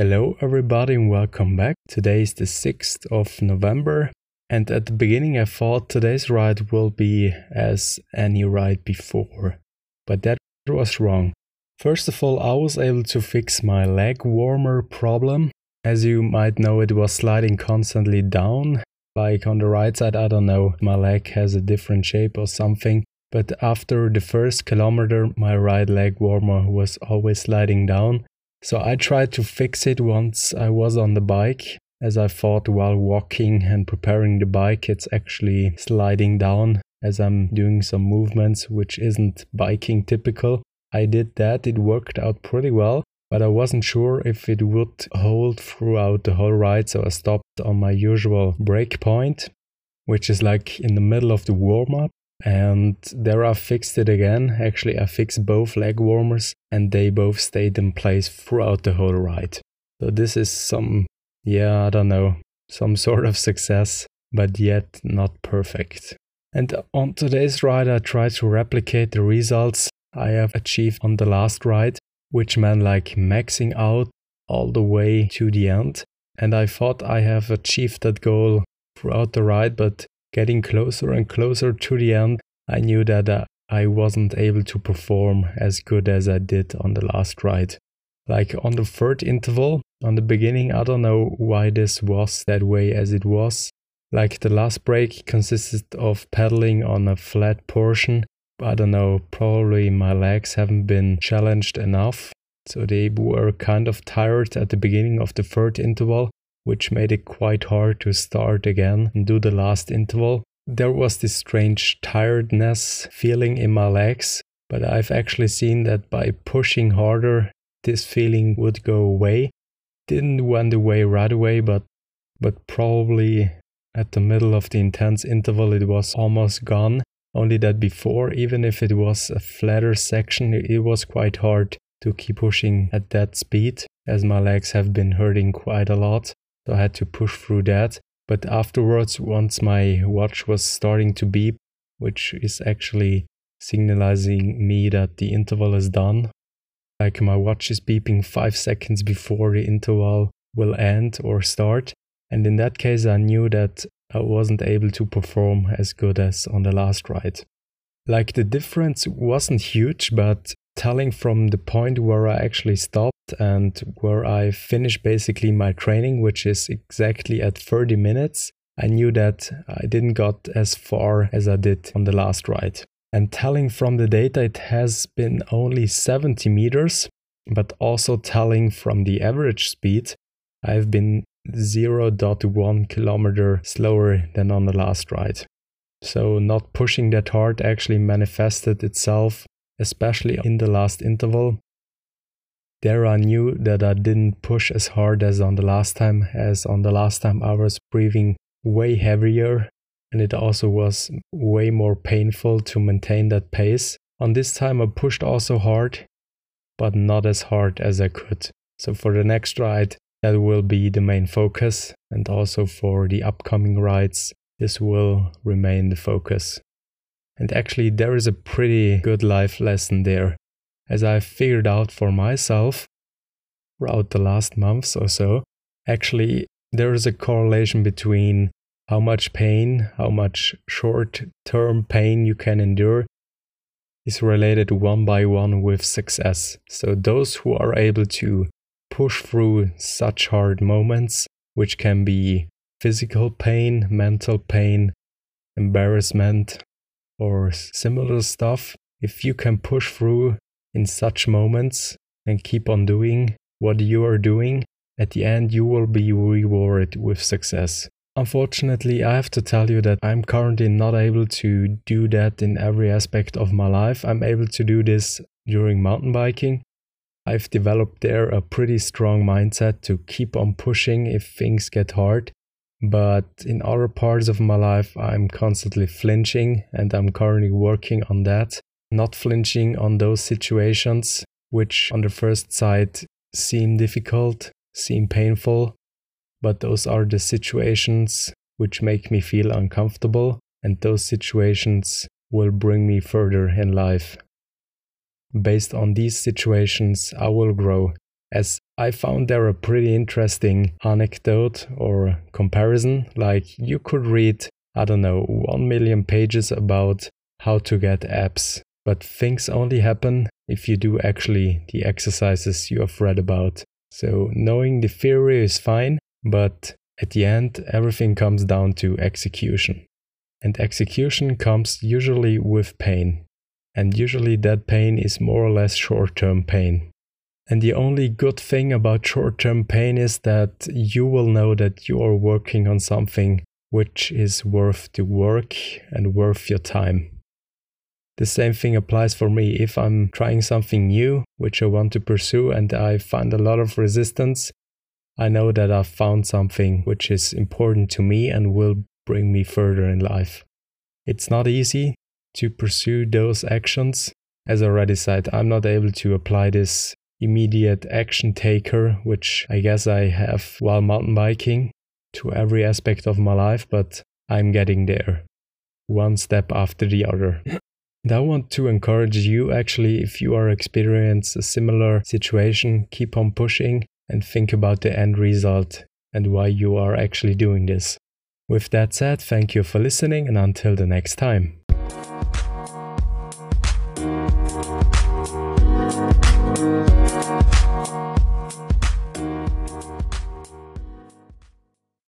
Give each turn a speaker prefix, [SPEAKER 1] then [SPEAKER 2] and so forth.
[SPEAKER 1] Hello, everybody, and welcome back. Today is the 6th of November, and at the beginning, I thought today's ride will be as any ride before, but that was wrong. First of all, I was able to fix my leg warmer problem. As you might know, it was sliding constantly down. Like on the right side, I don't know, my leg has a different shape or something. But after the first kilometer, my right leg warmer was always sliding down so I tried to fix it once I was on the bike, as I thought while walking and preparing the bike, it's actually sliding down as I'm doing some movements, which isn't biking typical. I did that, it worked out pretty well, but I wasn't sure if it would hold throughout the whole ride, so I stopped on my usual break point, which is like in the middle of the warm up and there I fixed it again. Actually, I fixed both leg warmers and they both stayed in place throughout the whole ride. So this is some, yeah, I don't know, some sort of success, but yet not perfect. And on today's ride, I tried to replicate the results I have achieved on the last ride, which meant like maxing out all the way to the end. And I thought I have achieved that goal throughout the ride, but getting closer and closer to the end, I knew that uh, I wasn't able to perform as good as I did on the last ride. Like on the third interval, on the beginning, I don't know why this was that way as it was. Like the last break consisted of pedaling on a flat portion. I don't know, probably my legs haven't been challenged enough. So they were kind of tired at the beginning of the third interval which made it quite hard to start again and do the last interval. There was this strange tiredness feeling in my legs, but I've actually seen that by pushing harder, this feeling would go away. Didn't went away right away, but but probably at the middle of the intense interval it was almost gone. Only that before, even if it was a flatter section, it was quite hard to keep pushing at that speed, as my legs have been hurting quite a lot. So I had to push through that. But afterwards, once my watch was starting to beep, which is actually signalizing me that the interval is done, like my watch is beeping five seconds before the interval will end or start. And in that case, I knew that I wasn't able to perform as good as on the last ride. Like the difference wasn't huge, but telling from the point where I actually stopped and where I finished basically my training, which is exactly at 30 minutes, I knew that I didn't got as far as I did on the last ride. And telling from the data, it has been only 70 meters, but also telling from the average speed, I've been 0.1 kilometer slower than on the last ride. So, not pushing that hard actually manifested itself especially in the last interval. There I knew that I didn't push as hard as on the last time, as on the last time I was breathing way heavier and it also was way more painful to maintain that pace. On this time I pushed also hard, but not as hard as I could. So for the next ride, that will be the main focus, and also for the upcoming rides, this will remain the focus. And actually, there is a pretty good life lesson there, as I've figured out for myself throughout the last months or so. Actually, there is a correlation between how much pain, how much short term pain you can endure is related one by one with success. So, those who are able to push through such hard moments, which can be physical pain, mental pain, embarrassment, or similar stuff, if you can push through in such moments and keep on doing what you are doing, at the end you will be rewarded with success. Unfortunately, I have to tell you that I'm currently not able to do that in every aspect of my life. I'm able to do this during mountain biking. I've developed there a pretty strong mindset to keep on pushing if things get hard but in other parts of my life, I'm constantly flinching, and I'm currently working on that. Not flinching on those situations which, on the first sight, seem difficult, seem painful, but those are the situations which make me feel uncomfortable, and those situations will bring me further in life. Based on these situations, I will grow. As I found there a pretty interesting anecdote or comparison. Like you could read, I don't know, 1 million pages about how to get apps, but things only happen if you do actually the exercises you have read about. So knowing the theory is fine, but at the end, everything comes down to execution. And execution comes usually with pain. And usually that pain is more or less short term pain. And the only good thing about short term pain is that you will know that you are working on something which is worth the work and worth your time. The same thing applies for me. If I'm trying something new, which I want to pursue, and I find a lot of resistance, I know that I've found something which is important to me and will bring me further in life. It's not easy to pursue those actions. As I already said, I'm not able to apply this immediate action taker, which I guess I have while mountain biking, to every aspect of my life, but I'm getting there, one step after the other. And I want to encourage you actually, if you are experiencing a similar situation, keep on pushing and think about the end result and why you are actually doing this. With that said, thank you for listening and until the next time.